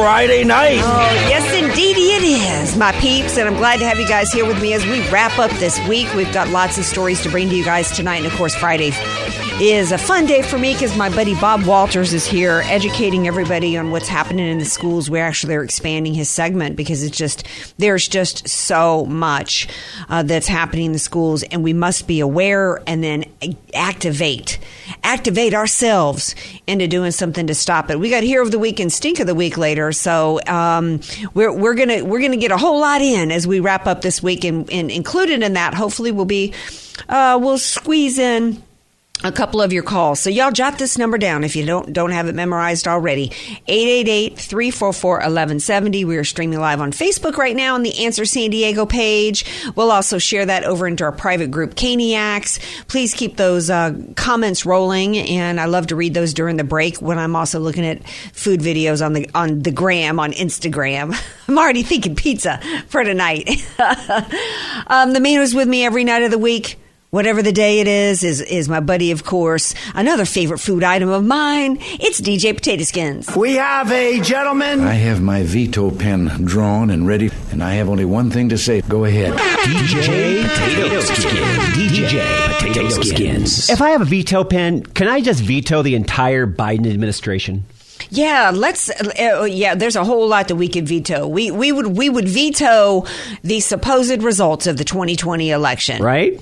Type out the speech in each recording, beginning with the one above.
Friday night. Oh, yes, indeedy it is, my peeps. And I'm glad to have you guys here with me as we wrap up this week. We've got lots of stories to bring to you guys tonight. And of course, Friday is a fun day for me because my buddy Bob Walters is here educating everybody on what's happening in the schools. We actually are expanding his segment because it's just, there's just so much uh, that's happening in the schools. And we must be aware and then activate, activate ourselves into doing something to stop it. We got Hero of the Week and Stink of the Week later. So um, we're, we're to, we're to get a whole lot in as we wrap up this week and, and included in that, hopefully will be, uh, we'll squeeze in a couple of your calls. So y'all jot this number down if you don't don't have it memorized already. 888-344-1170. We are streaming live on Facebook right now on the Answer San Diego page. We'll also share that over into our private group Caniacs. Please keep those uh, comments rolling and I love to read those during the break when I'm also looking at food videos on the on the gram on Instagram. I'm already thinking pizza for tonight. um, the man who's with me every night of the week Whatever the day it is, is is my buddy, of course. Another favorite food item of mine. It's DJ Potato Skins. We have a gentleman. I have my veto pen drawn and ready, and I have only one thing to say. Go ahead. DJ Potato Skins. DJ Potato Skins. If I have a veto pen, can I just veto the entire Biden administration? Yeah, let's. Uh, yeah, there's a whole lot that we could veto. We we would we would veto the supposed results of the 2020 election. Right.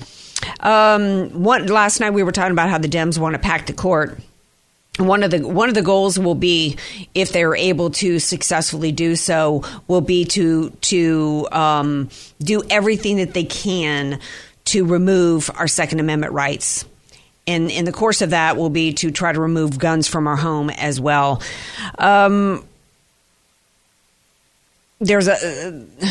Um, one last night we were talking about how the Dems want to pack the court. One of the one of the goals will be, if they're able to successfully do so, will be to to um, do everything that they can to remove our Second Amendment rights. And in the course of that, will be to try to remove guns from our home as well. Um, there's a. Uh,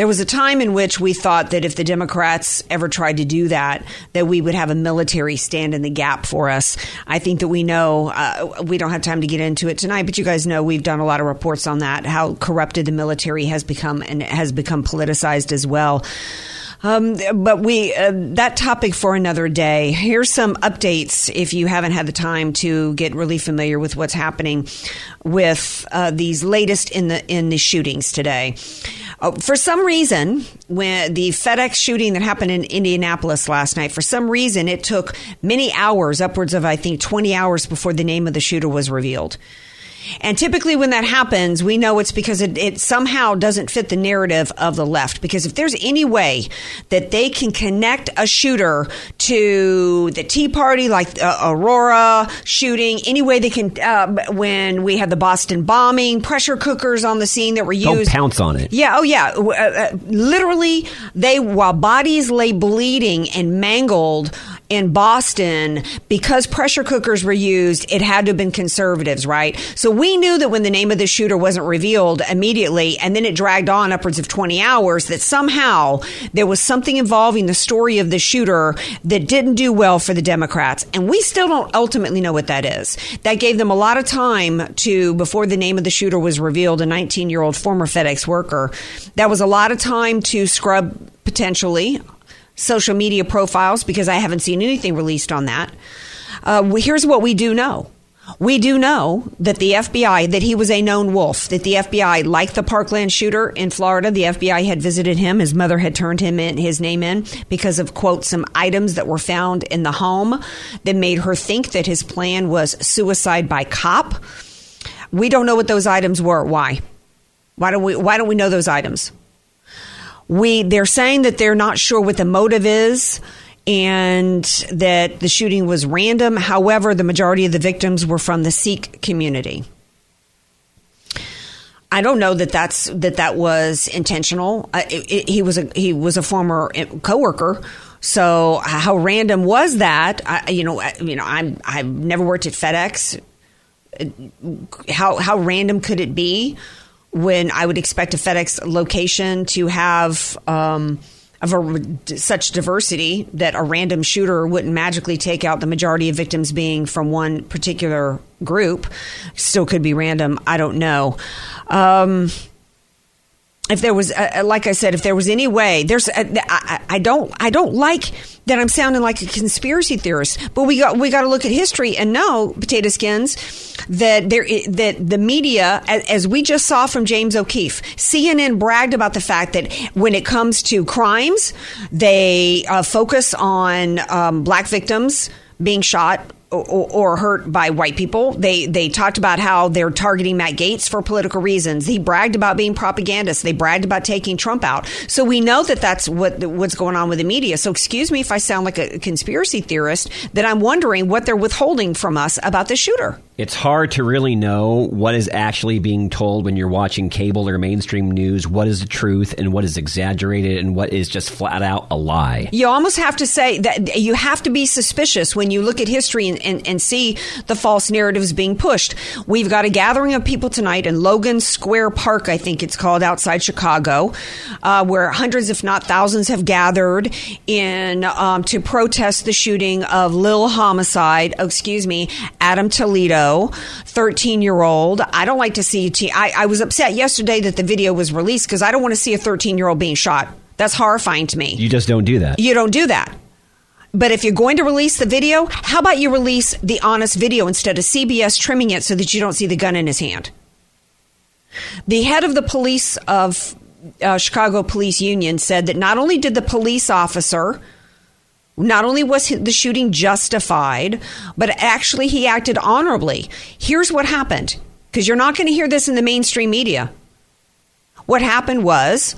there was a time in which we thought that if the Democrats ever tried to do that, that we would have a military stand in the gap for us. I think that we know, uh, we don't have time to get into it tonight, but you guys know we've done a lot of reports on that, how corrupted the military has become and has become politicized as well. Um, but we uh, that topic for another day. Here's some updates if you haven't had the time to get really familiar with what's happening with uh, these latest in the in the shootings today. Uh, for some reason, when the FedEx shooting that happened in Indianapolis last night, for some reason, it took many hours, upwards of I think 20 hours before the name of the shooter was revealed. And typically, when that happens, we know it's because it, it, somehow doesn't fit the narrative of the left. Because if there's any way that they can connect a shooter to the Tea Party, like uh, Aurora shooting, any way they can, uh, when we had the Boston bombing, pressure cookers on the scene that were used. Don't pounce on it. Yeah, oh yeah. Uh, uh, literally, they, while bodies lay bleeding and mangled in Boston, because pressure cookers were used, it had to have been conservatives, right? So we knew that when the name of the shooter wasn't revealed immediately, and then it dragged on upwards of 20 hours, that somehow there was something involving the story of the shooter that didn't do well for the Democrats. And we still don't ultimately know what that is. That gave them a lot of time to, before the name of the shooter was revealed, a 19 year old former FedEx worker, that was a lot of time to scrub potentially social media profiles because I haven't seen anything released on that. Uh, here's what we do know. We do know that the FBI, that he was a known wolf, that the FBI, like the Parkland shooter in Florida, the FBI had visited him. His mother had turned him in, his name in, because of, quote, some items that were found in the home that made her think that his plan was suicide by cop. We don't know what those items were. Why? Why don't we, why don't we know those items? We, they're saying that they're not sure what the motive is and that the shooting was random. However, the majority of the victims were from the Sikh community. I don't know that that's that that was intentional. Uh, it, it, he was a he was a former coworker. So how random was that? I, you know, I, you know, I'm I've never worked at FedEx. How how random could it be when I would expect a FedEx location to have um, of a, such diversity that a random shooter wouldn't magically take out the majority of victims being from one particular group. Still could be random. I don't know. Um, if there was, uh, like I said, if there was any way, there's, uh, I, I, don't, I don't like that I'm sounding like a conspiracy theorist, but we got, we got to look at history and know, potato skins, that there, that the media, as we just saw from James O'Keefe, CNN bragged about the fact that when it comes to crimes, they uh, focus on um, black victims being shot or, or, hurt by white people. They they talked about how they're targeting Matt Gaetz for political reasons. He bragged about being propagandist. They bragged about taking Trump out. So we know that that's what what's going on with the media. So excuse me if I sound like a conspiracy theorist that I'm wondering what they're withholding from us about the shooter it's hard to really know what is actually being told when you're watching cable or mainstream news. What is the truth and what is exaggerated and what is just flat out a lie. You almost have to say that you have to be suspicious when you look at history and, and, and see the false narratives being pushed. We've got a gathering of people tonight in Logan Square Park, I think it's called, outside Chicago, uh, where hundreds, if not thousands, have gathered in um, to protest the shooting of Lil Homicide, excuse me, Adam Toledo 13 year old. I don't like to see. Te- I, I was upset yesterday that the video was released because I don't want to see a 13 year old being shot. That's horrifying to me. You just don't do that. You don't do that. But if you're going to release the video, how about you release the honest video instead of CBS trimming it so that you don't see the gun in his hand? The head of the police of uh, Chicago Police Union said that not only did the police officer not only was the shooting justified, but actually he acted honorably. Here's what happened because you're not going to hear this in the mainstream media. What happened was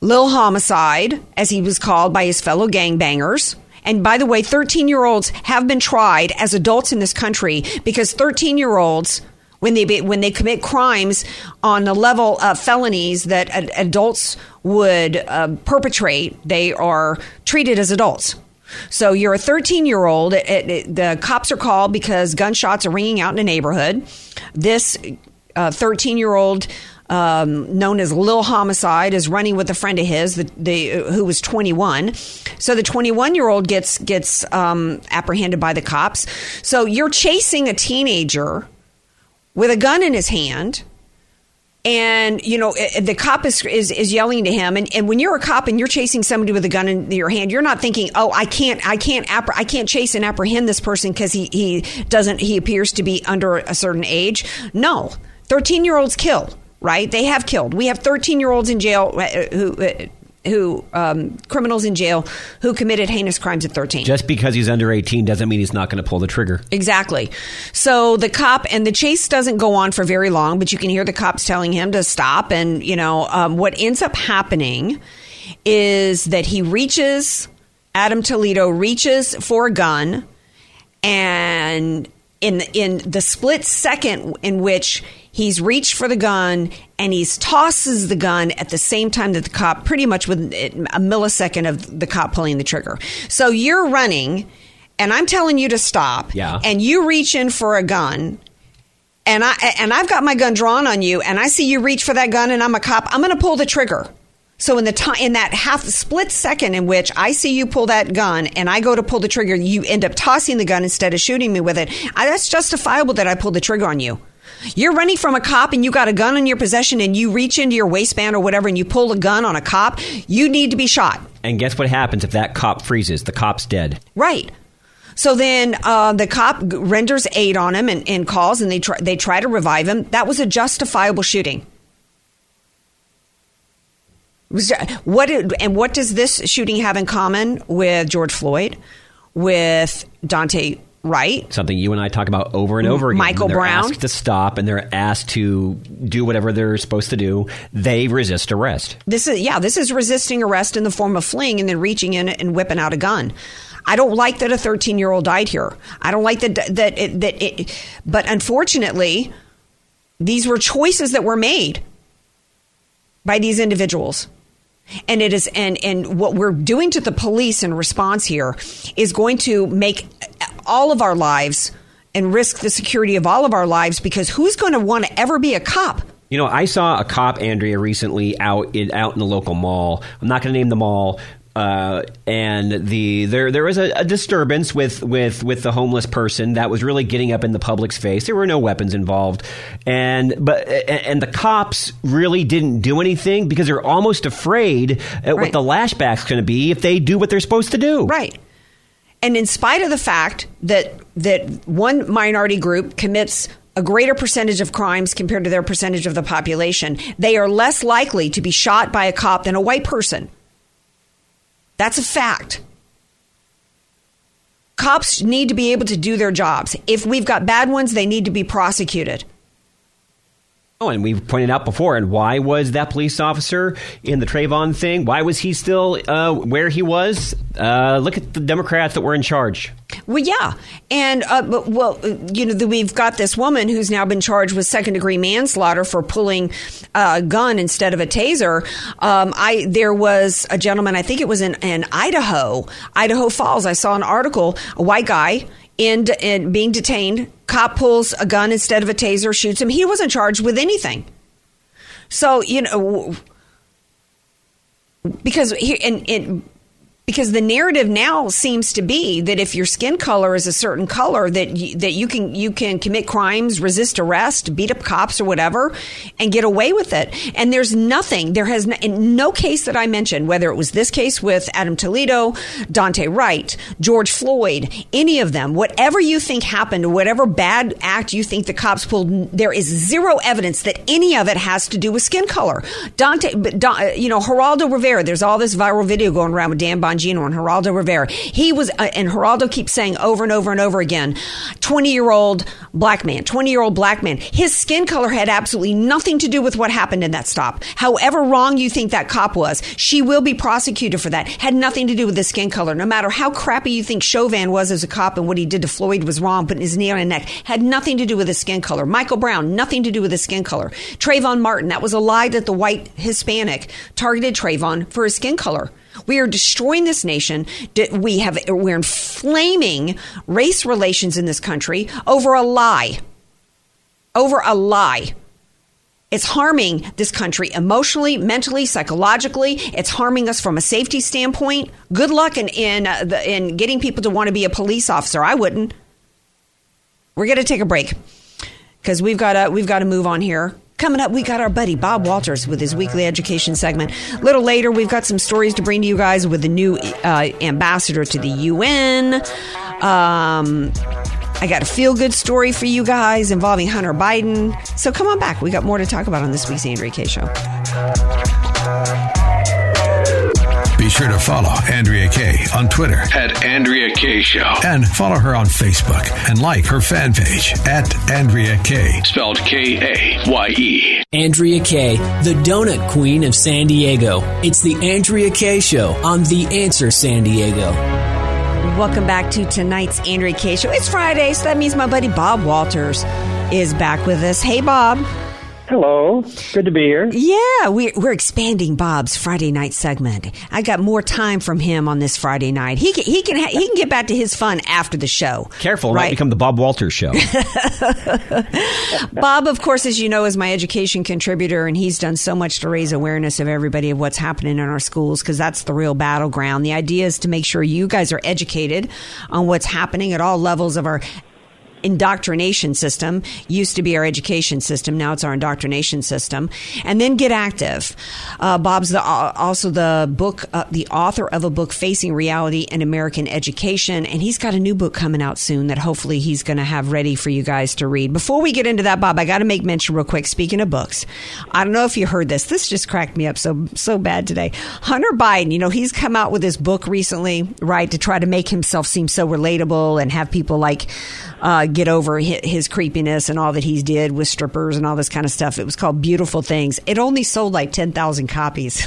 Lil Homicide, as he was called by his fellow gangbangers, and by the way, 13 year olds have been tried as adults in this country because 13 year olds, when they, when they commit crimes on the level of felonies that adults would uh, perpetrate, they are treated as adults. So you're a 13 year old. The cops are called because gunshots are ringing out in a neighborhood. This 13 uh, year old. Um, known as Lil Homicide is running with a friend of his, the, the who was 21. So the 21 year old gets gets um, apprehended by the cops. So you're chasing a teenager with a gun in his hand and you know the cop is, is, is yelling to him. And, and when you're a cop and you're chasing somebody with a gun in your hand you're not thinking oh i can't i can't i can't chase and apprehend this person because he, he doesn't he appears to be under a certain age. No. 13 year olds kill right? They have killed. We have 13 year olds in jail uh, who uh, who um, criminals in jail who committed heinous crimes at 13 just because he's under 18 doesn't mean he's not going to pull the trigger. Exactly. So the cop and the chase doesn't go on for very long but you can hear the cops telling him to stop and you know um, what ends up happening is that he reaches adam toledo reaches for a gun and in in the split second in which he's reached for the gun and he tosses the gun at the same time that the cop pretty much with a millisecond of the cop pulling the trigger so you're running and i'm telling you to stop yeah. and you reach in for a gun and i and i've got my gun drawn on you and i see you reach for that gun and i'm a cop i'm going to pull the trigger so in the time in that half split second in which I see you pull that gun and I go to pull the trigger, you end up tossing the gun instead of shooting me with it. I, that's justifiable that I pulled the trigger on you. You're running from a cop and you got a gun in your possession and you reach into your waistband or whatever and you pull a gun on a cop, you need to be shot. And guess what happens if that cop freezes? The cop's dead. Right. So then uh, the cop renders aid on him and, and calls, and they try, they try to revive him. That was a justifiable shooting. What and what does this shooting have in common with George Floyd, with Daunte Wright? Something you and I talk about over and over again. Michael they're Brown. asked to stop and they're asked to do whatever they're supposed to do. They resist arrest. This is yeah, this is resisting arrest in the form of fleeing and then reaching in and whipping out a gun. I don't like that a 13 year old died here. I don't like that that it, that it, but unfortunately, these were choices that were made by these individuals. And it is and and what we're doing to the police in response here is going to make all of our lives and risk the security of all of our lives because who's going to want to ever be a cop? You know, I saw a cop, Andrea, recently out in out in the local mall. I'm not going to name the mall. Uh, and the there there was a, a disturbance with, with with the homeless person that was really getting up in the public's face. There were no weapons involved, and but and, the cops really didn't do anything because they're almost afraid at what the lashback's going to be if they do what they're supposed to do. Right. And in spite of the fact that that one minority group commits a greater percentage of crimes compared to their percentage of the population, they are less likely to be shot by a cop than a white person. That's a fact. Cops need to be able to do their jobs. If we've got bad ones, they need to be prosecuted. Oh, and we've pointed out before, and why was that police officer in the Trayvon thing? Why was he still uh, where he was? Uh, look at the Democrats that were in charge. Well, yeah, and uh, but, well, you know, the, we've got this woman who's now been charged with second degree manslaughter for pulling uh, a gun instead of a taser. Um, I there was a gentleman, I think it was in, in Idaho, Idaho Falls. I saw an article, a white guy in, in being detained. Cop pulls a gun instead of a taser, shoots him. He wasn't charged with anything. So you know, because here and, and because the narrative now seems to be that if your skin color is a certain color that you, that you can you can commit crimes, resist arrest, beat up cops or whatever, and get away with it. And there's nothing. There has n- in no case that I mentioned, whether it was this case with Adam Toledo, Daunte Wright, George Floyd, any of them, whatever you think happened, whatever bad act you think the cops pulled, there is zero evidence that any of it has to do with skin color. Dante, you know, Geraldo Rivera. There's all this viral video going around with Dan Bongino and Geraldo Rivera. He was, uh, and Geraldo keeps saying over and over and over again, 20 year old black man, 20 year old black man. His skin color had absolutely nothing to do with what happened in that stop. However wrong you think that cop was, she will be prosecuted for that. Had nothing to do with the skin color. No matter how crappy you think Chauvin was as a cop and what he did to Floyd was wrong, putting his knee on his neck, had nothing to do with his skin color. Michael Brown, nothing to do with his skin color. Trayvon Martin, that was a lie that the white Hispanic targeted Trayvon for his skin color. We are destroying this nation. We have we're inflaming race relations in this country over a lie. Over a lie. It's harming this country emotionally, mentally, psychologically. It's harming us from a safety standpoint. Good luck in in, uh, the, in getting people to want to be a police officer. I wouldn't. We're going to take a break because we've got to we've got to move on here. Coming up, we got our buddy Bob Walters with his weekly education segment. A little later, we've got some stories to bring to you guys with the new uh, ambassador to the UN. Um, I got a feel good story for you guys involving Hunter Biden. So come on back. We got more to talk about on this week's Andrea Kaye Show. Be sure to follow Andrea Kaye on Twitter At Andrea Kaye Show. and follow her on Facebook and like her fan page at Andrea Kaye. Spelled K A Y E. Andrea Kaye, the donut queen of San Diego. It's the Andrea Kaye Show on The Answer San Diego. Welcome back to tonight's Andrea Kaye Show. It's Friday, so that means my buddy Bob Walters is back with us. Hey, Bob. Hello. Good to be here. Yeah, we're, we're expanding Bob's Friday night segment. I got more time from him on this Friday night. He can, he can ha- he can get back to his fun after the show. Careful, it might right? become the Bob Walters show. Bob, of course, as you know, is my education contributor, and he's done so much to raise awareness of everybody of what's happening in our schools because that's the real battleground. The idea is to make sure you guys are educated on what's happening at all levels of our indoctrination system. Used to be our education system. Now it's our indoctrination system. And then get active. Uh, Bob's the, uh, also the book, uh, the author of a book, Facing Reality in American Education. And he's got a new book coming out soon that hopefully he's going to have ready for you guys to read. Before we get into that, Bob, I got to make mention real quick. Speaking of books, I don't know if you heard this. This just cracked me up so, so bad today. Hunter Biden, you know, he's come out with his book recently, right, to try to make himself seem so relatable and have people like, uh, get over his, creepiness and all that he's did with strippers and all this kind of stuff. It was called Beautiful Things. It only sold like 10,000 copies.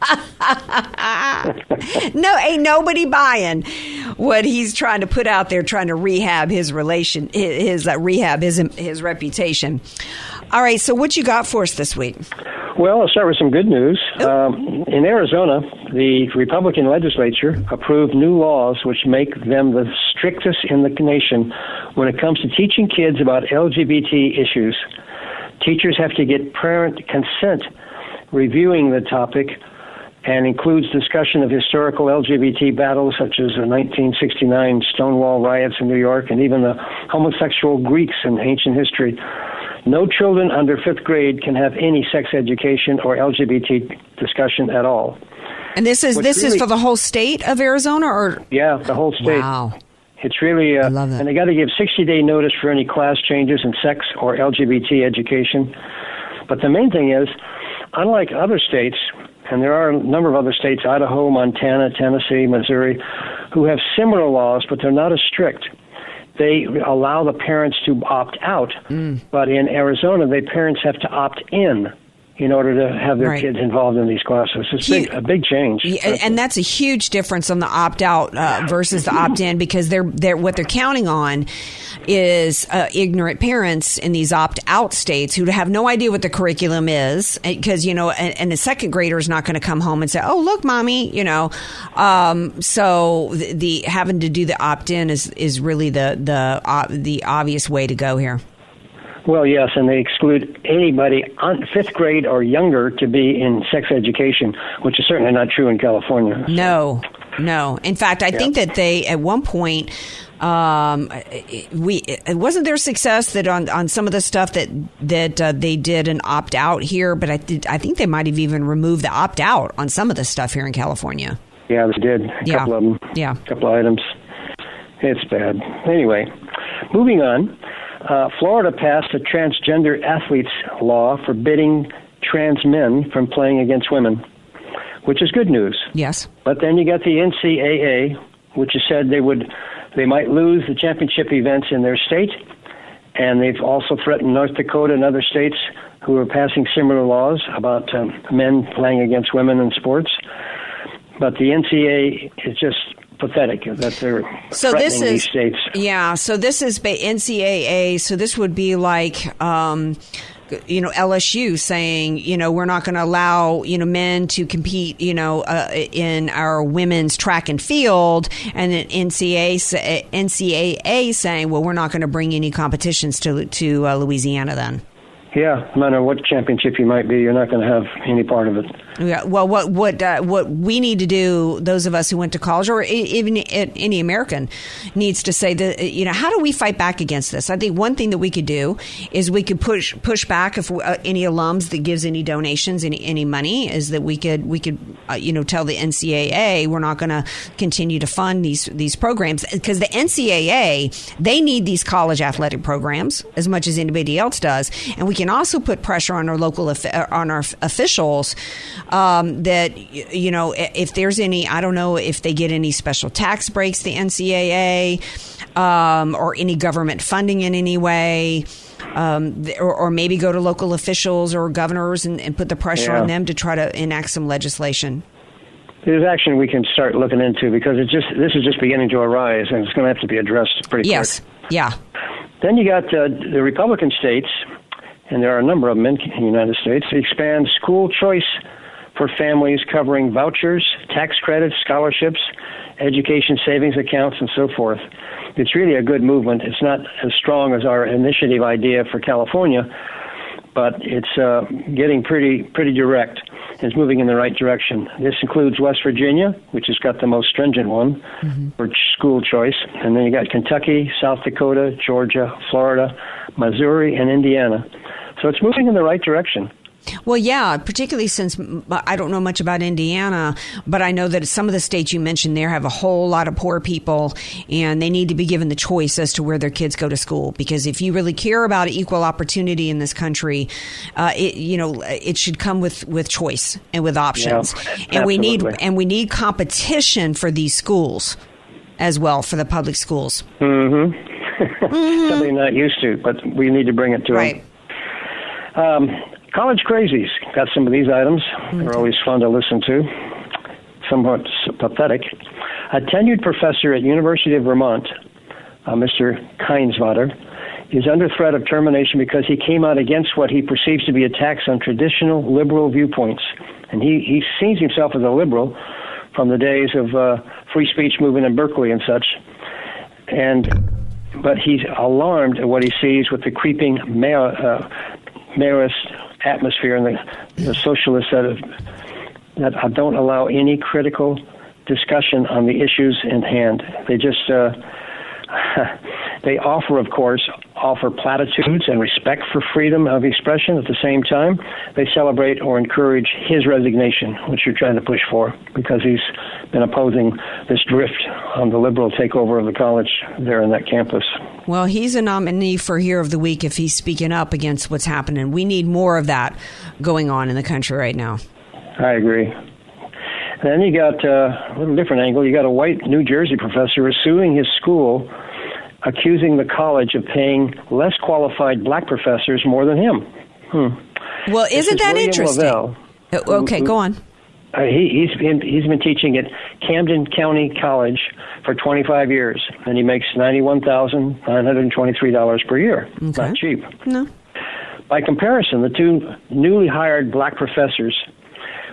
no, ain't nobody buying what he's trying to put out there, trying to rehab his relation, his, his uh, rehab his his reputation. All right, so what you got for us this week? Well, I'll start with some good news. Um, in Arizona, the Republican legislature approved new laws which make them the strictest in the nation when it comes to teaching kids about LGBT issues. Teachers have to get parent consent reviewing the topic and includes discussion of historical LGBT battles such as the 1969 Stonewall riots in New York and even the homosexual Greeks in ancient history. No children under fifth grade can have any sex education or LGBT discussion at all. And this is What's this is for the whole state of Arizona, or Yeah, the whole state. wow, It's really, uh, and they got to give 60 day notice for any class changes in sex or LGBT education. But the main thing is, unlike other states, and there are a number of other states, Idaho, Montana, Tennessee, Missouri, who have similar laws, but they're not as strict. They allow the parents to opt out, mm. but in Arizona, the parents have to opt in in order to have their Right. kids involved in these classes. It's big, a big change. Yeah, and- and that's a huge difference on the opt out uh, versus the opt in because they're they're what they're counting on is uh, ignorant parents in these opt out states who have no idea what the curriculum is because you know and, and the second grader is not going to come home and say oh look mommy you know um, so the, the having to do the opt in is is really the the uh, the obvious way to go here. Well, yes, and they exclude anybody on fifth grade or younger to be in sex education, which is certainly not true in California. No, no. In fact, I think that they at one point um, we it wasn't their success that on, on some of the stuff that that uh, they did an opt out here, but I did, I think they might have even removed the opt out on some of the stuff here in California. Yeah, they did. A Yeah. couple of them. Yeah. A couple of items. It's bad. Anyway, moving on. Uh, Florida passed a transgender athletes law forbidding trans men from playing against women, which is good news. Yes. But then you got the NCAA, which has said they would, they might lose the championship events in their state, and they've also threatened North Dakota and other states who are passing similar laws about um, men playing against women in sports. But the NCAA is just pathetic that they're So this is these states. yeah. So this is ba- NCAA. So this would be like. Um, you know LSU saying you know we're not going to allow you know men to compete you know uh, in our women's track and field and then NCAA NCAA saying well we're not going to bring any competitions to to uh, Louisiana then. Yeah, no matter what championship you might be, you're not going to have any part of it. Yeah, well, what what uh, what we need to do, those of us who went to college, or even any American, needs to say that you know how do we fight back against this? I think one thing that we could do is we could push push back if uh, any alums that gives any donations, any any money, is that we could we could uh, you know tell the NCAA we're not going to continue to fund these these programs because the NCAA they need these college athletic programs as much as anybody else does, and we can also put pressure on our local uh, on our officials um, that you know if there's any I don't know if they get any special tax breaks the NCAA um, or any government funding in any way. Um, or, or maybe go to local officials or governors and, and put the pressure Yeah. on them to try to enact some legislation. There's action we can start looking into because it just this is just beginning to arise, and it's going to have to be addressed pretty quickly. Yes. Yeah. Then you got uh, the Republican states, and there are a number of them in the United States, to expand school choice for families covering vouchers, tax credits, scholarships, education savings accounts, and so forth. It's really a good movement. It's not as strong as our initiative idea for California, but it's uh, getting pretty pretty direct. It's moving in the right direction. This includes West Virginia, which has got the most stringent one for school choice, and then you got Kentucky, South Dakota, Georgia, Florida, Missouri, and Indiana. So it's moving in the right direction. Well, yeah, particularly since mm, I don't know much about Indiana, but I know that some of the states you mentioned there have a whole lot of poor people, and they need to be given the choice as to where their kids go to school. Because if you really care about equal opportunity in this country, uh, it, you know, it should come with, with choice and with options. Yeah, and we need absolutely. and we need competition for these schools as well for the public schools. Mm-hmm. Something not used to, but we need to bring it to Right. them. Um, college crazies got some of these items. They're always fun to listen to. Somewhat pathetic. A tenured professor at University of Vermont, uh, Mr. Kindsvatter, is under threat of termination because he came out against what he perceives to be attacks on traditional liberal viewpoints. And he, he sees himself as a liberal from the days of uh, free speech movement in Berkeley and such. And but he's alarmed at what he sees with the creeping Mao, uh, Maoist atmosphere and the, the socialists that have, that don't allow any critical discussion on the issues in hand. They just uh, they offer, of course, offer platitudes and respect for freedom of expression. At the same time, they celebrate or encourage his resignation, which you're trying to push for, because he's been opposing this drift on the liberal takeover of the college there in that campus. Well, he's a nominee for Hero of the Week if he's speaking up against what's happening. We need more of that going on in the country right now. I agree. Then you got uh, a little different angle. You got a white New Jersey professor is suing his school, accusing the college of paying less qualified black professors more than him. Hmm. Well, isn't is that William interesting? Lavelle. Uh, Okay, go on. Uh, he, he's been he's been teaching at Camden County College for 25 years, and he makes ninety-one thousand nine hundred twenty-three dollars per year. Not cheap. No. By comparison, the two newly hired black professors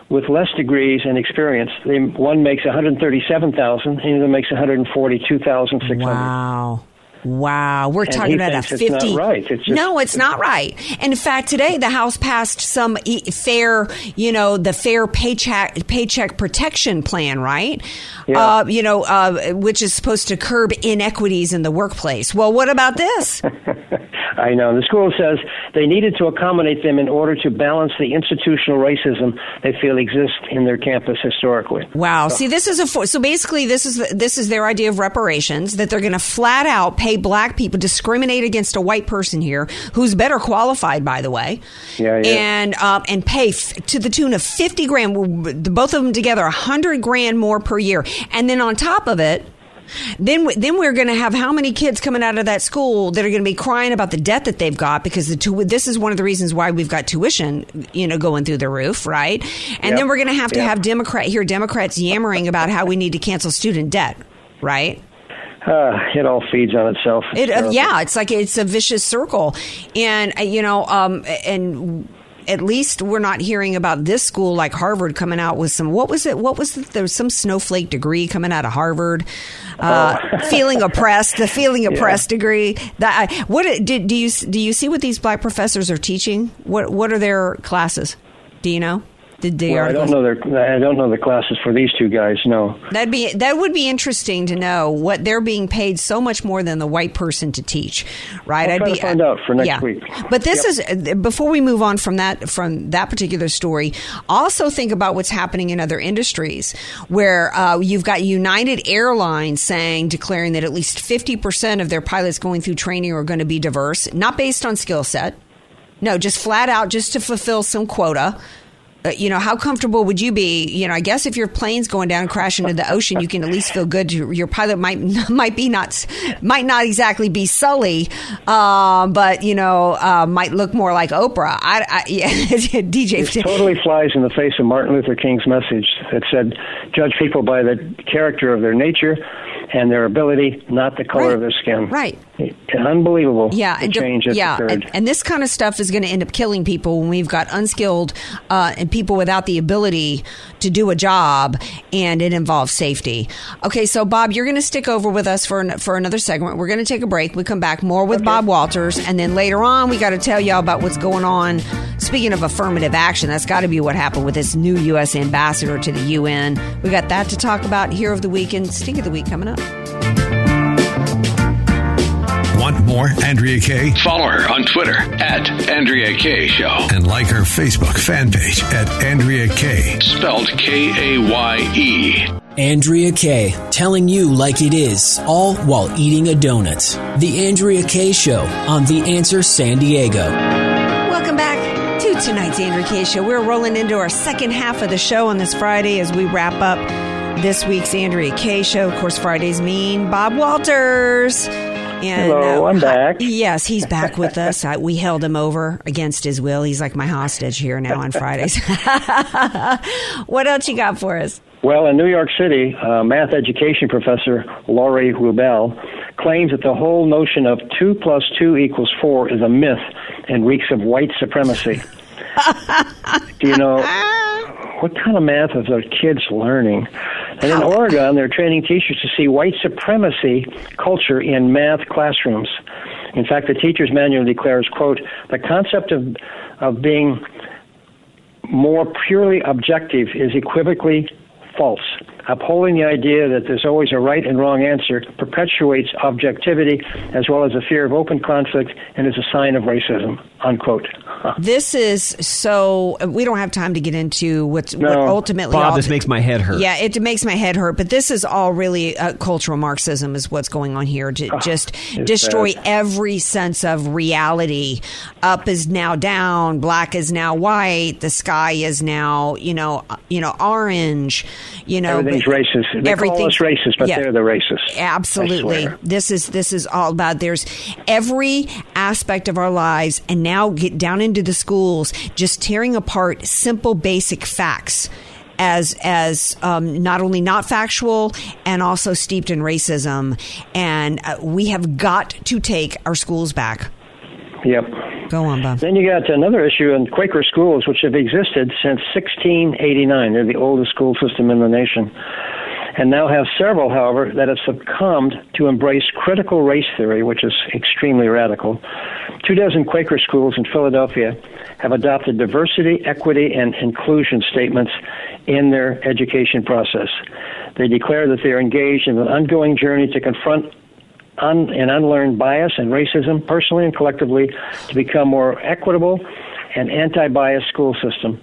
with less degrees and experience, they, one makes 137,000, and the other makes 142,600. Wow. Wow, we're And talking about a thinks it's not fifty. right. It's just- no, it's not right. And in fact, today the House passed some fair, you know, the fair paycheck paycheck protection plan, right? Yeah. Uh, you know, uh, which is supposed to curb inequities in the workplace. Well, what about this? I know. The school says they needed to accommodate them in order to balance the institutional racism they feel exists in their campus historically. Wow. See, this is a so basically this is this is their idea of reparations that they're going to flat out pay black people discriminate against a white person here who's better qualified, by the way. Yeah, yeah. And um, and pay f- to the tune of fifty grand, both of them together, a hundred grand more per year, and then on top of it. Then, then we're going to have how many kids coming out of that school that are going to be crying about the debt that they've got because the tu- this is one of the reasons why we've got tuition, you know, going through the roof, right? And Yep. then we're going to have to Yep. have Democrat hear Democrats yammering about how we need to cancel student debt, right? Uh, it all feeds on itself. It's It, uh, yeah, it's like it's a vicious circle, and uh, you know, um, and at least we're not hearing about this school like Harvard coming out with some. What was it? What was it? There was some snowflake degree coming out of Harvard, uh, feeling oppressed. The feeling oppressed degree. That I- what did do you do you see what these black professors are teaching? What what are their classes? Do you know? Did Well, I don't know their I don't know the classes for these two guys. No. That'd be that would be interesting to know what they're being paid so much more than the white person to teach, right? I'll try to find out for next week. But this is before we move on from that from that particular story. Also think about what's happening in other industries where uh, you've got United Airlines saying declaring that at least fifty percent of their pilots going through training are going to be diverse, not based on skill set. No, just flat out, just to fulfill some quota. Uh, you know, how comfortable would you be? You know, I guess if your plane's going down, and crashing into the ocean, you can at least feel good. Your, pilot might might be not might not exactly be Sully, uh, but you know, uh, might look more like Oprah. I, I yeah, DJ. It totally flies in the face of Martin Luther King's message that said, "Judge people by the character of their nature and their ability, not the color Right. of their skin." Right. Unbelievable. Yeah, and change yeah, and, and this kind of stuff is going to end up killing people when we've got unskilled uh, and people without the ability to do a job, and it involves safety. Okay, so Bob, you're going to stick over with us for an, for another segment. We're going to take a break. We come back more with Bob Walters, and then later on, we got to tell y'all about what's going on. Speaking of affirmative action, that's got to be what happened with this new U.S. ambassador to the UN. We got that to talk about. here of the week and Stink of the week coming up. Want more Andrea Kaye? Follow her on Twitter at Andrea Kaye Show. And like her Facebook fan page at Andrea Kaye. Spelled K A Y E. Andrea Kaye, telling you like it is, all while eating a donut. The Andrea Kaye Show on The Answer San Diego. Welcome back to tonight's Andrea Kaye Show. We're rolling into our second half of the show on this Friday as we wrap up this week's Andrea K Show. Of course, Fridays mean Bob Walters. And, Hello, I'm back. Yes, he's back with us. I, we held him over against his will. He's like my hostage here now on Fridays. what else you got for us? Well, in New York City, uh, math education professor Laurie Rubel claims that the whole notion of 2 plus 2 equals 4 is a myth and reeks of white supremacy. Do you know what kind of math are those kids learning? And in Oregon, they're training teachers to see white supremacy culture in math classrooms. In fact, the teacher's manual declares, quote, the concept of, of being more purely objective is equivocally false. Upholding the idea that there's always a right and wrong answer perpetuates objectivity as well as a fear of open conflict and is a sign of racism. Unquote. This is so. We don't have time to get into what's what ultimately. Bob, all- this makes my head hurt. Yeah, it makes my head hurt. But this is all really uh, cultural Marxism, is what's going on here. To just destroy bad. every sense of reality. Up is now down. Black is now white. The sky is now, you know, uh, you know, orange. You know, Everything's racist. They call us racist, but yeah. they're the racists. Absolutely. This is this is all about there's every aspect of our lives and now get down into the schools just tearing apart simple basic facts as as um, not only not factual and also steeped in racism and uh, we have got to take our schools back. Yep. Go on, Bob. Then you got another issue in Quaker schools, which have existed since 1689. They're the oldest school system in the nation. And now have several, however, that have succumbed to embrace critical race theory, which is extremely radical. Two dozen Quaker schools in Philadelphia have adopted diversity, equity, and inclusion statements in their education process. They declare that they are engaged in an ongoing journey to confront un- and unlearned bias and racism personally and collectively to become more equitable and anti-bias school system.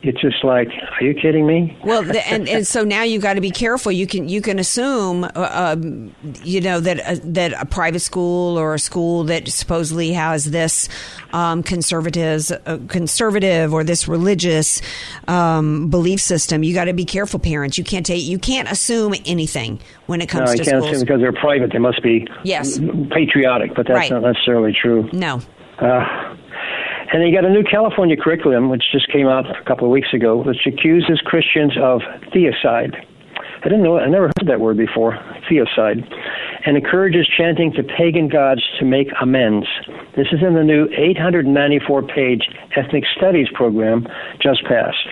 It's just like, are you kidding me? Well, the, and and so now you got to be careful. You can you can assume, uh, um, you know, that uh, that a private school or a school that supposedly has this um, conservatives uh, conservative or this religious um, belief system. You got to be careful, parents. You can't take you can't assume anything when it comes no, I to can't schools. say because they're private. They must be Yes. patriotic, but that's Right. not necessarily true. no. Uh, and they got a new California curriculum, which just came out a couple of weeks ago, which accuses Christians of theocide. I didn't know, I never heard that word before, theocide, and encourages chanting to pagan gods to make amends. This is in the new 894 page ethnic studies program just passed.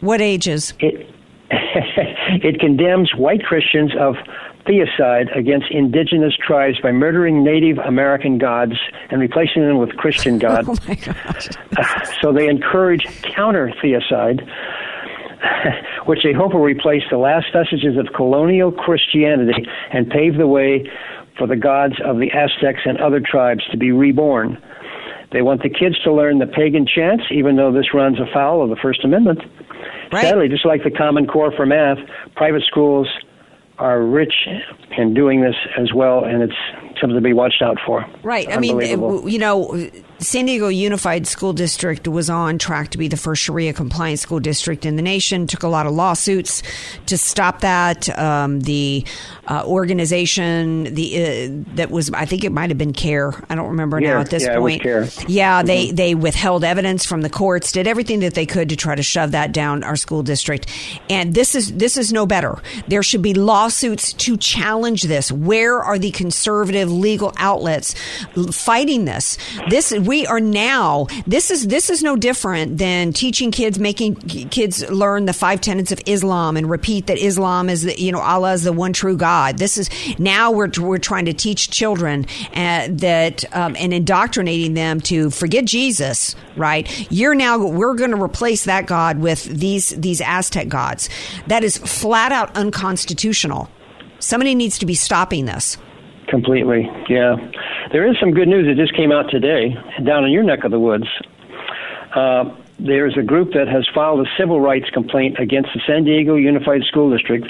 What ages? It, it condemns white Christians of theocide against indigenous tribes by murdering Native American gods and replacing them with Christian oh, gods. Oh my gosh. so they encourage counter theocide, which they hope will replace the last vestiges of colonial Christianity and pave the way for the gods of the Aztecs and other tribes to be reborn. They want the kids to learn the pagan chants, even though this runs afoul of the First Amendment. Right. Sadly, just like the Common Core for math, private schools are rich in doing this as well, and it's something to be watched out for. Right. I mean, you know, San Diego Unified School District was on track to be the first Sharia compliant school district in the nation. Took a lot of lawsuits to stop that. Um, the uh, organization, the uh, that was, I think it might have been CAIR. I don't remember now at this yeah, point. CAIR. Mm-hmm. Yeah, they they withheld evidence from the courts, did everything that they could to try to shove that down our school district. And this is this is no better. There should be lawsuits to challenge this. Where are the conservative legal outlets fighting this. This we are now. This is this is no different than teaching kids, making kids learn the five tenets of Islam and repeat that Islam is the, you know Allah is the one true God. This is now we're we're trying to teach children uh, that um, and indoctrinating them to forget Jesus. Right? You're now we're going to replace that God with these these Aztec gods. That is flat out unconstitutional. Somebody needs to be stopping this. Completely, yeah. There is some good news that just came out today down in your neck of the woods. Uh, there's a group that has filed a civil rights complaint against the San Diego Unified School District,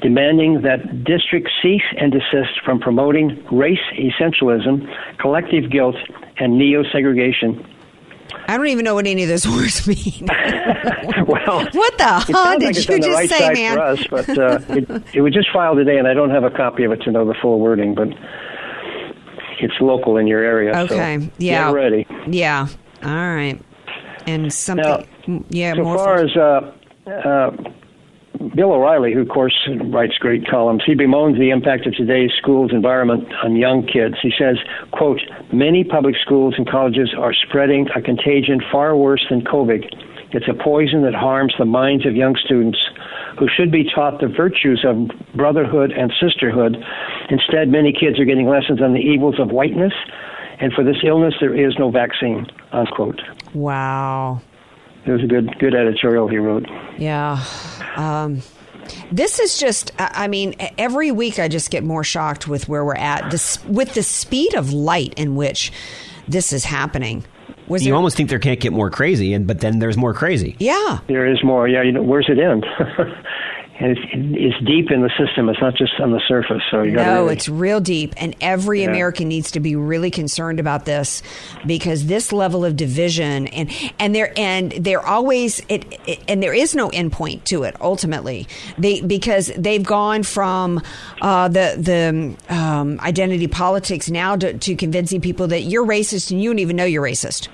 demanding that district cease and desist from promoting race essentialism, collective guilt, and neo segregation. I don't even know what any of those words mean. well, what the sounds did like you just right say, man? us, but uh, it, it was just filed today, and I don't have a copy of it to know the full wording, but it's local in your area. so Okay, yeah. Get ready. Yeah. All right. And something. Now, yeah. so far for- as uh, uh, Bill O'Reilly, who of course writes great columns, he bemoans the impact of today's schools environment on young kids. He says, "quote Many public schools and colleges are spreading a contagion far worse than COVID. It's a poison that harms the minds of young students." Who should be taught the virtues of brotherhood and sisterhood. Instead, many kids are getting lessons on the evils of whiteness, and for this illness, there is no vaccine. Unquote. wow. It was a good, good editorial he wrote. Yeah. Um, this is just, I I mean, every week I just get more shocked with where we're at, this, with the speed of light in which this is happening. Was you there, almost think there can't get more crazy, and but then there's more crazy. yeah. There is more. Yeah, you know, where's it end? and it's, it's deep in the system. It's not just on the surface. So you. No, really, it's real deep, and every Yeah. American needs to be really concerned about this because this level of division and and there and they're always it, it and there is no endpoint to it ultimately. They because they've gone from uh, the the um, identity politics now to, to convincing people that you're racist and you don't even know you're racist.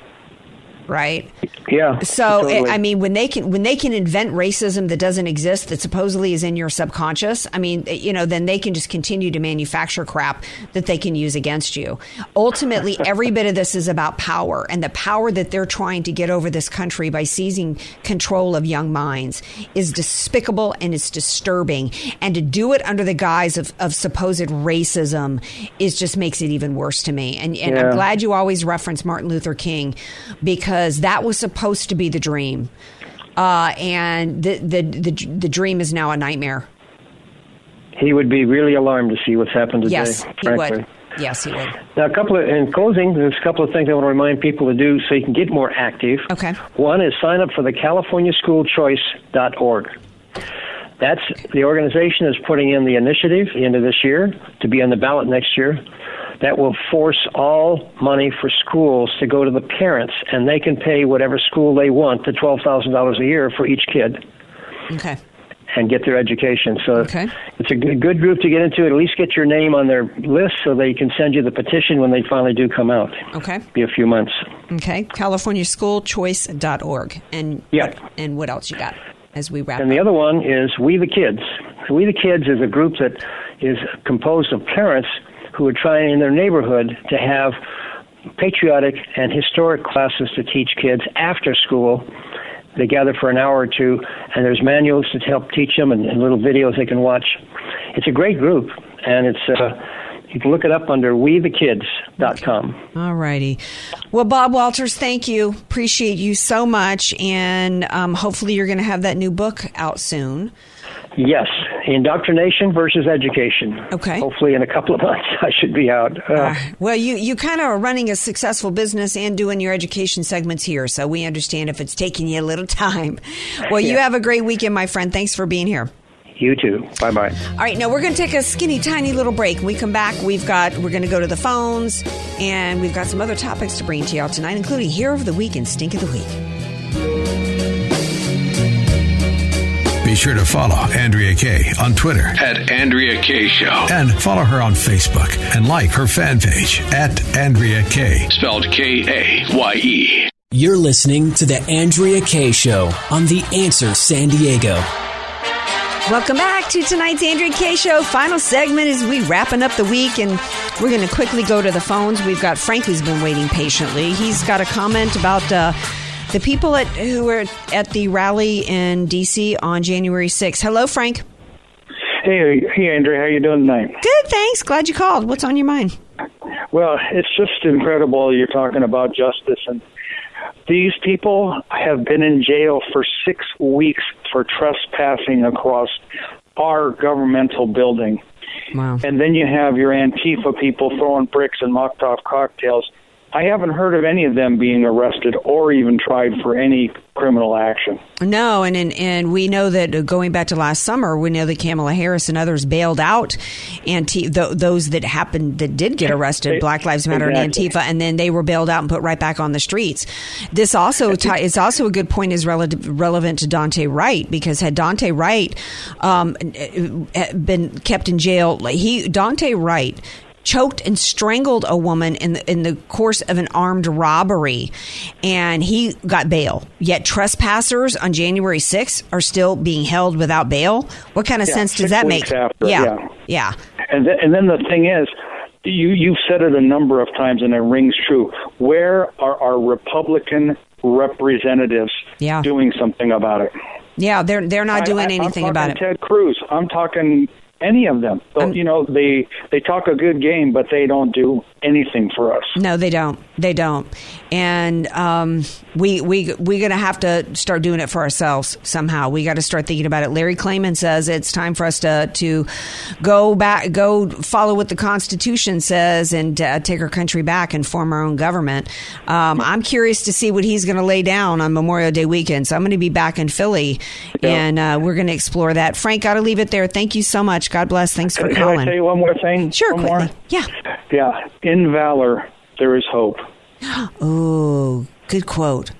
Right. yeah. So totally. I mean, when they can when they can invent racism that doesn't exist that supposedly is in your subconscious, I mean, eh, you know, then they can just continue to manufacture crap that they can use against you. Ultimately, every bit of this is about power and the power that they're trying to get over this country by seizing control of young minds is despicable and it's disturbing. And to do it under the guise of, of supposed racism is just makes it even worse to me. And, and I'm glad you always reference Martin Luther King because that was supposed to be the dream. Uh, and the, the the the dream is now a nightmare. he would be really alarmed to see what's happened today. Yes, he frankly. would. Yes, he would. Now, a couple of in closing, there's a couple of things I want to remind people to do so you can get more active. Okay. One is sign up for the CaliforniaSchoolChoice.org. That's the organization is putting in the initiative the end of this year to be on the ballot next year. That will force all money for schools to go to the parents, and they can pay whatever school they want, the twelve thousand dollars a year for each kid, Okay. and get their education. So Okay. it's a good group to get into. At least get your name on their list so they can send you the petition when they finally do come out. Okay. Be a few months. Okay. CaliforniaSchoolChoice.org. And Yeah. what, and what else you got as we wrap And the up? other one is We the Kids. We the Kids is a group that is composed of parents who are trying in their neighborhood to have patriotic and historic classes to teach kids after school. They gather for an hour or two, and there's manuals to help teach them and, and little videos they can watch. It's a great group, and it's uh, you can look it up under WeTheKids.com. All righty. Well, Bob Walters, thank you. Appreciate you so much. And um, hopefully you're going to have that new book out soon. Yes, indoctrination versus education. Okay. Hopefully, in a couple of months, I should be out. Uh, Well, you, you kind of are running a successful business and doing your education segments here, so we understand if it's taking you a little time. Well, you have a great weekend, my friend. Thanks for being here. you too. Bye bye. All right, now we're going to take a skinny, tiny little break. When we come back, we've got we're going to go to the phones, and we've got some other topics to bring to y'all tonight, including Hero of the Week and Stink of the Week. Be sure to follow Andrea Kaye on Twitter At Andrea Kaye Show. and follow her on Facebook and like her fan page at Andrea Kaye. Spelled K A Y E. You're listening to The Andrea Kaye Show on The Answer San Diego. Welcome back to tonight's Andrea Kaye Show. Final segment as we wrapping up the week, and we're going to quickly go to the phones. We've got Frank who's been waiting patiently. He's got a comment about uh, the people at, who were at the rally in D.C. on January 6th. Hello, Frank. Hey, hey, Andrea, how you doing tonight? Good, thanks. Glad you called. What's on your mind? Well, it's just incredible you're talking about justice and these people have been in jail for six weeks for trespassing across our governmental building. Wow. And then you have your Antifa people throwing bricks and Molotov cocktails. I haven't heard of any of them being arrested or even tried for any criminal action. No, and, and and we know that going back to last summer, we know that Kamala Harris and others bailed out anti th- those that happened that did get arrested, Black Lives Matter Exactly. and Antifa, and then they were bailed out and put right back on the streets. This also ti is also a good point is relative, relevant to Daunte Wright because had Daunte Wright um, uh, been kept in jail, like he Daunte Wright choked and strangled a woman in the, in the course of an armed robbery and he got bail yet trespassers on January 6th are still being held without bail what kind of Yeah, sense does that make after, yeah yeah. yeah And then, and then the thing is, you you've said it a number of times, and it rings true. Where are our Republican representatives Yeah. doing something about it? yeah they're they're not doing I- anything I'm about talking it Ted Cruz. I'm talking any of them. So, you know, they they talk a good game, but they don't do anything for us. No, they don't. They don't. And um, we we we're going to have to start doing it for ourselves somehow. We got to start thinking about it. Larry Klayman says it's time for us to to go back, go follow what the Constitution says, and uh, take our country back and form our own government. Um, I'm curious to see what he's going to lay down on Memorial Day weekend. So I'm going to be back in Philly, and uh, we're going to explore that. Frank, got to leave it there. Thank you so much. God bless. Thanks for Can calling. I tell you one more thing? Sure, one more? Yeah. Yeah. In valor, there is hope. Oh, good quote.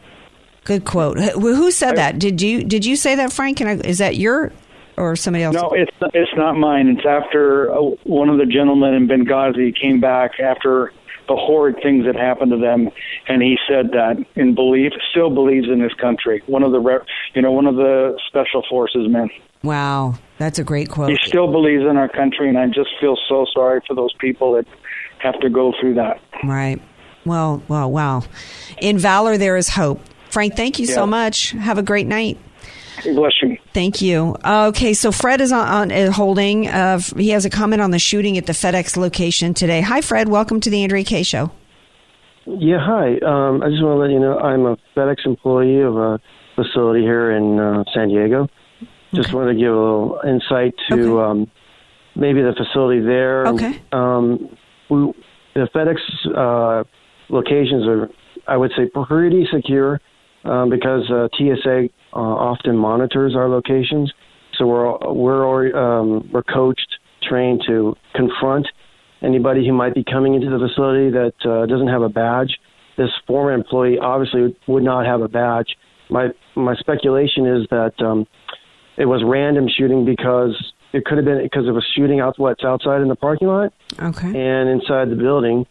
Good quote. Who said that? Did you did you say that, Frank? Can I, is that your or somebody else? No, it's it's not mine. It's after uh, one of the gentlemen in Benghazi came back after the horrid things that happened to them, and he said that in belief, still believes in his country. One of the you know one of the special forces men. Wow, that's a great quote. He still believes in our country, and I just feel so sorry for those people that have to go through that. Right. Well, well, wow. In valor, there is hope. Frank, thank you so much. Have a great night. Bless you. Thank you. Okay, so Fred is on, on uh, holding. Uh, he has a comment on the shooting at the FedEx location today. Hi, Fred. Welcome to the Andrea Kaye Show. Yeah, hi. Um, I just want to let you know I'm a FedEx employee of a facility here in uh, San Diego. Just wanted to give a little insight to um, maybe the facility there. Okay. Um, we, the FedEx uh, locations are, I would say, pretty secure um, because uh, TSA uh, often monitors our locations. So we're we're um, we're coached, trained to confront anybody who might be coming into the facility that uh, doesn't have a badge. This former employee obviously would not have a badge. My my speculation is that um, it was random shooting because it could have been because it was shooting out what's outside in the parking lot Okay. and inside the building.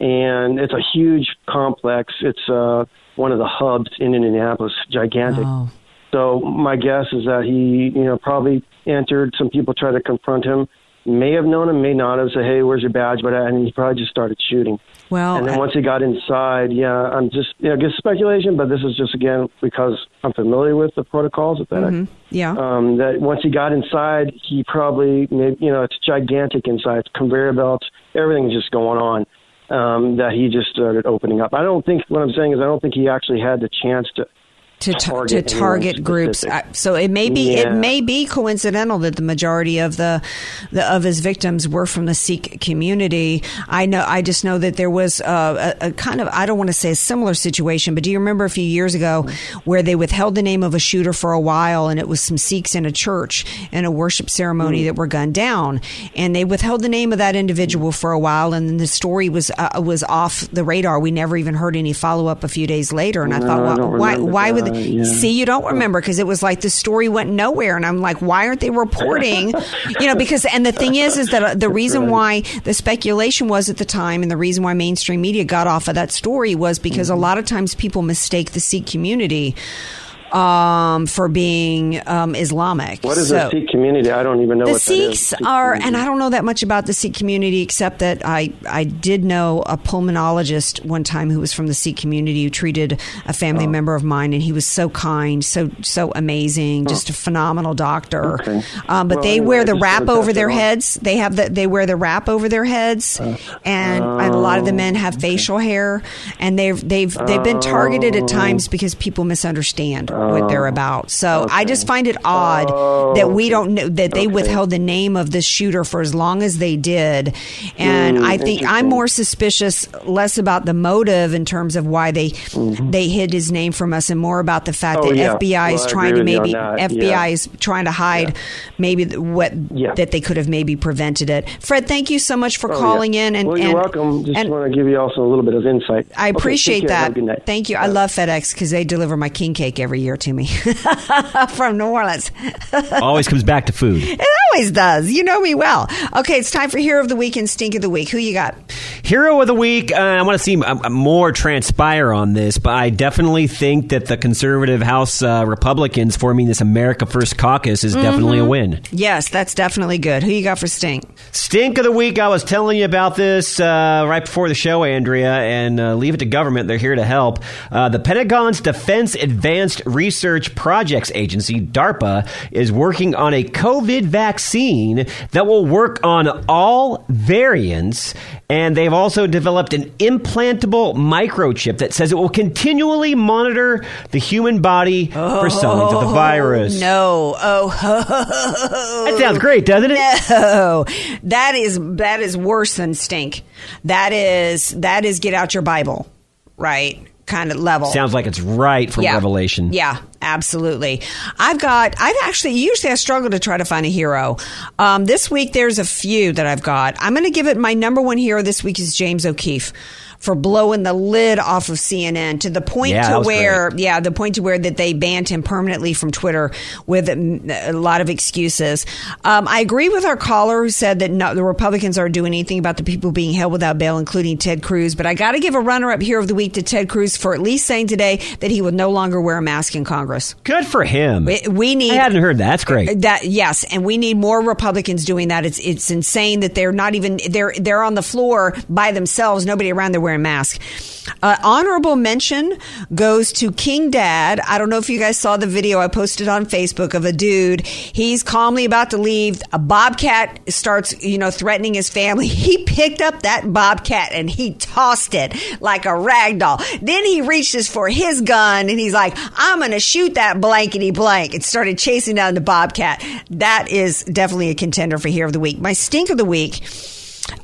And it's a huge complex. It's uh, one of the hubs in Indianapolis, gigantic. Oh. So my guess is that he, you know, probably entered. Some people tried to confront him. May have known him, may not have said, "Hey, where's your badge?" But and he probably just started shooting. Well, and then I- once he got inside, yeah, I'm just, you know, just speculation, but this is just again because I'm familiar with the protocols at FedEx. Mhm. Yeah. Um, that once he got inside, he probably, made, you know, it's gigantic inside, it's conveyor belts, everything's just going on. Um, that he just started opening up. I don't think what I'm saying is I don't think he actually had the chance to to tar- target to target groups. So it may be it may be coincidental that the majority of the, the of his victims were from the Sikh community. I know. I just know that there was a, a, a kind of I don't want to say a similar situation, but do you remember a few years ago where they withheld the name of a shooter for a while, and it was some Sikhs in a church in a worship ceremony that were gunned down, and they withheld the name of that individual for a while, and then the story was uh, was off the radar. We never even heard any follow up a few days later, and I No, thought, I why why, why would yeah. see you don't remember because it was like the story went nowhere and i'm like why aren't they reporting? You know because and the thing is is that uh, the reason why the speculation was at the time and the reason why mainstream media got off of that story was because a lot of times people mistake the sikh community um, for being um, Islamic. What is So- the Sikh community? I don't even know the what that is. Sikhs are, and I don't know that much about the Sikh community except that I, I did know a pulmonologist one time who was from the Sikh community who treated a family Oh. member of mine, and he was so kind, so so amazing, just a phenomenal doctor. Okay. Um, but Well, they anyway, wear the wrap over their heads. They have the they wear the wrap over their heads, and, and a lot of the men have facial hair, and they've they've they've been targeted at times because people misunderstand what they're about. So I just find it odd that we don't know that they withheld the name of this shooter for as long as they did, and Mm, I think I'm more suspicious less about the motive in terms of why they they hid his name from us, and more about the fact Mm-hmm. Oh, that yeah. FBI is Well, I trying to maybe. FBI Yeah. is trying to hide maybe th- what that they could have maybe prevented it. Fred, thank you so much for Oh, yeah. calling in and well, you're and, welcome. Just and want to give you also a little bit of insight. I appreciate. Have that. a good night. Thank you. I love FedEx because they deliver my king cake every year to me from New Orleans. Always comes back to food. It always does. You know me well. Okay, it's time for Hero of the Week and Stink of the Week. Who you got? Hero of the week. Uh, I want to see uh, more transpire on this, but I definitely think that the conservative House uh, Republicans forming this America First caucus is definitely a Mhm. win. Yes, that's definitely good. Who you got for Stink? Stink of the week. I was telling you about this uh, right before the show, Andrea, and uh, leave it to government. They're here to help. Uh, the Pentagon's Defense Advanced Research Projects Agency, DARPA, is working on a COVID vaccine that will work on all variants. And they've also developed an implantable microchip that says it will continually monitor the human body for signs of the oh, virus. No. Oh, ho, That sounds great, doesn't it? No, that is that is worse than stink. That is that is get out your Bible, right? Kind of level. Sounds like it's right from Yeah. Revelation. Yeah, absolutely. I've got, I've actually, usually I struggle to try to find a hero. Um, this week there's a few that I've got. I'm going to give it my number one hero this week is James O'Keefe. For blowing the lid off of CNN to the point Yeah, to where, yeah, the point to where that they banned him permanently from Twitter with a lot of excuses. Um, I agree with our caller who said that no, the Republicans aren't doing anything about the people being held without bail, including Ted Cruz. But I got to give a runner-up here of the week to Ted Cruz for at least saying today that he will no longer wear a mask in Congress. Good for him. We, we need. I hadn't heard that. That's great. That yes, and we need more Republicans doing that. It's it's insane that they're not even they're they're on the floor by themselves. Nobody around. They're wearing masks. Uh, honorable mention goes to King Dad. I don't know if you guys saw the video I posted on Facebook of a dude. He's calmly about to leave. A bobcat starts, you know, threatening his family. He picked up that bobcat and he tossed it like a rag doll. Then he reaches for his gun and he's like, I'm going to shoot that blankety blank and started chasing down the bobcat. That is definitely a contender for Hero of the Week. My stink of the week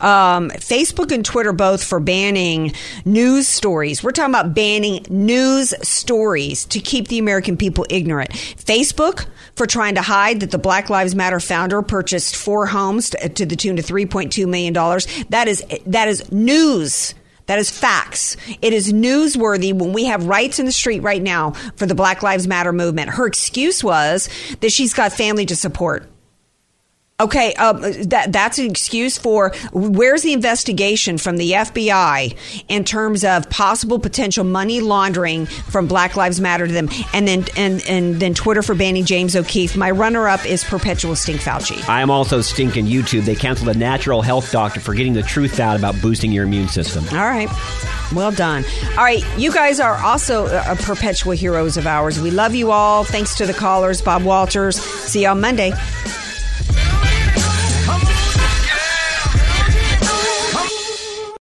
um, Facebook and Twitter both for banning news stories. We're talking about banning news stories to keep the American people ignorant. Facebook for trying to hide that the Black Lives Matter founder purchased four homes to, to the tune of $3.2 million. That is, that is news. That is facts. It is newsworthy when we have rights in the street right now for the Black Lives Matter movement. Her excuse was that she's got family to support. Okay, um, that that's an excuse for where's the investigation from the FBI in terms of possible potential money laundering from Black Lives Matter to them, and then and and then Twitter for banning James O'Keefe. My runner-up is Perpetual Stink Fauci. I am also stinking YouTube. They canceled a natural health doctor for getting the truth out about boosting your immune system. All right, well done. All right, you guys are also uh, perpetual heroes of ours. We love you all. Thanks to the callers, Bob Walters. See you on Monday. Billy!